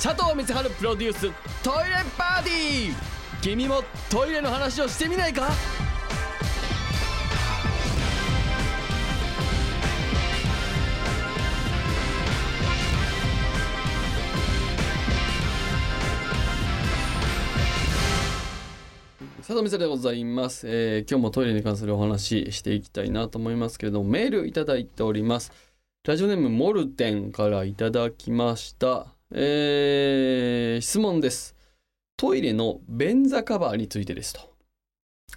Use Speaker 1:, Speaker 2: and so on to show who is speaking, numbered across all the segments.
Speaker 1: 佐藤光晴プロデューストイレパーティー。君もトイレの話をしてみないか？佐藤光でございます、えー今日もトイレに関するお話していきたいなと思いますけれどもメールいただいております。ラジオネームモルテンからいただきました。えー質問です。トイレの便座カバーについてですと。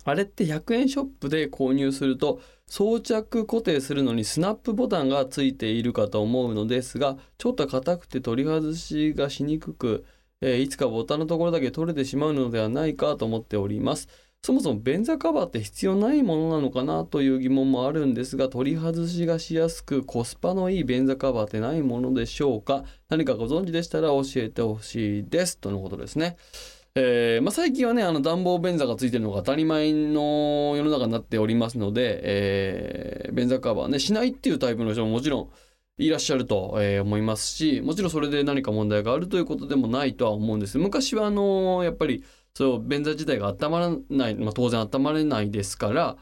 Speaker 1: あれって100円ショップで購入すると装着固定するのにスナップボタンがついているかと思うのですがちょっと硬くて取り外しがしにくく、えーいつかボタンのところだけ取れてしまうのではないかと思っております。そもそも便座カバーって必要ないものなのかなという疑問もあるんですが取り外しがしやすくコスパのいい便座カバーってないものでしょうか？何かご存知でしたら教えてほしいです。とのことですね。えーまあ、最近はねあの暖房便座がついてるのが当たり前の世の中になっておりますので、えー便座カバーねしないっていうタイプの人ももちろんいらっしゃると、えー思いますしもちろんそれで何か問題があるということでもないとは思うんです。昔はあのやっぱりそう便座自体が温まらない、まあ、当然温まれないですから、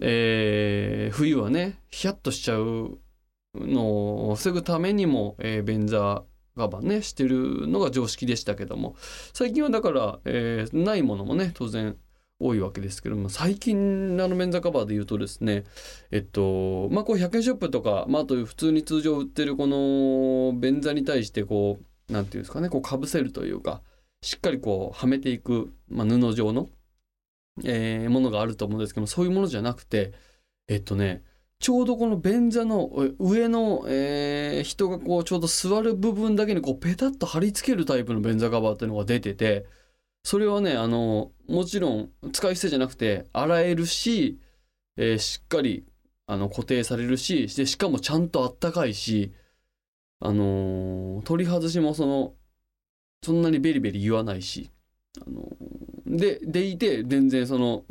Speaker 1: えー冬はねヒヤッとしちゃうのを防ぐためにも、えー便座カバーねしてるのが常識でしたけども最近はだから、えーないものもね当然多いわけですけども最近あの便座カバーで言うとですねえっとまあこう100円ショップとか、まあ、あと普通に通常売ってるこの便座に対してこうなんていうんですかねこうかぶせるというかしっかりこうはめていく、まあ、布状の、えーものがあると思うんですけどもそういうものじゃなくてえっとねちょうどこの便座の上の、えー人がこうちょうど座る部分だけにこうペタッと貼り付けるタイプの便座カバーっていうのが出ててそれはねあのもちろん使い捨てじゃなくて洗えるし、えーしっかりあの固定されるしでしかもちゃんとあったかいしあのー取り外しもそのそんなにベリベリ言わないし、あのででいて全然その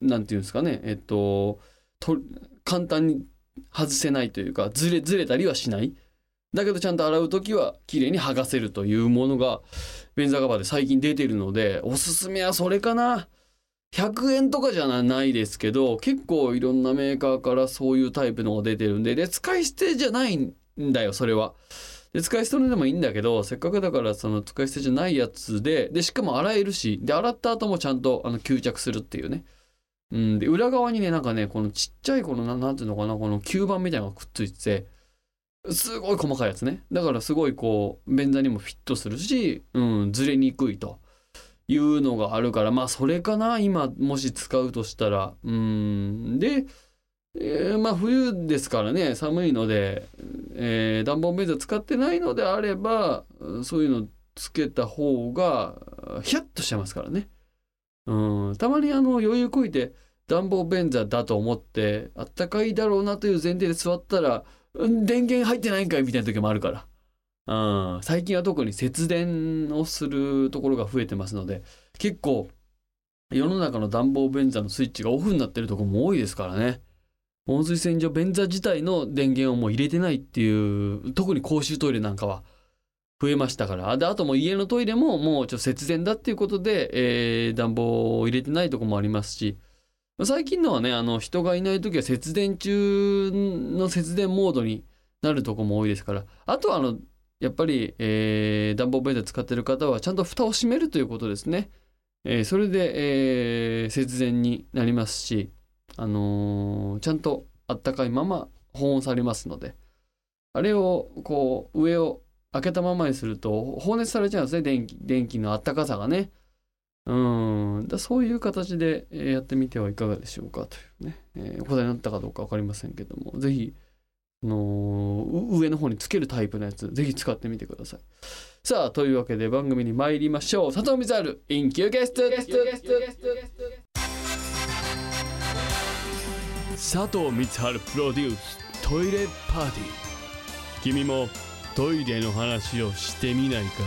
Speaker 1: なんていうんですかねえっとと簡単に外せないというかずれずれたりはしないだけどちゃんと洗う時は綺麗に剥がせるというものが便座カバーで最近出てるのでおすすめはそれかな100円とかじゃないですけど結構いろんなメーカーからそういうタイプのが出てるんでで使い捨てじゃないんだよそれは。で使い捨てのでもいいんだけどせっかくだからその使い捨てじゃないやつででしかも洗えるしで洗った後もちゃんとあの吸着するっていうね。うん、で裏側にねなんかねこのちっちゃいこのななんていうのかなこの吸盤みたいなのがくっついててすごい細かいやつね。だからすごいこう便座にもフィットするし、うん、ずれにくいと。いうのがあるからまあそれかな今もし使うとしたら。うんで、えーまあ冬ですからね寒いので、えー暖房便座使ってないのであればそういうのつけた方がヒヤッとしてますからね。うん、たまにあの余裕こいて暖房便座だと思ってあったかいだろうなという前提で座ったら電源入ってないんかいみたいな時もあるから、うん、最近は特に節電をするところが増えてますので結構世の中の暖房便座のスイッチがオフになってるところも多いですからね温水洗浄便座自体の電源をもう入れてないっていう特に公衆トイレなんかは増えましたから。であともう家のトイレももうちょっと節電だっていうことで、えー暖房を入れてないとこもありますし。最近のはねあの人がいない時は節電中の節電モードになるとこも多いですから。あとはあのやっぱり、えー暖房便座使ってる方はちゃんと蓋を閉めるということですね、えーそれで、えー節電になりますし、あのーちゃんとあったかいまま保温されますのであれをこう上を開けたままにすると放熱されちゃうんですね電気電気のあったかさがね。うん。だそういう形でやってみてはいかがでしょうかというね、えーお答えになったかどうか分かりませんけどもぜひの上の方につけるタイプのやつぜひ使ってみてください。さあというわけで番組に参りましょう。佐藤光晴インキューゲスト、ゲスト、ゲストゲスト佐藤光晴プロデューストイレパーティー。君もトイレの話をしてみないか？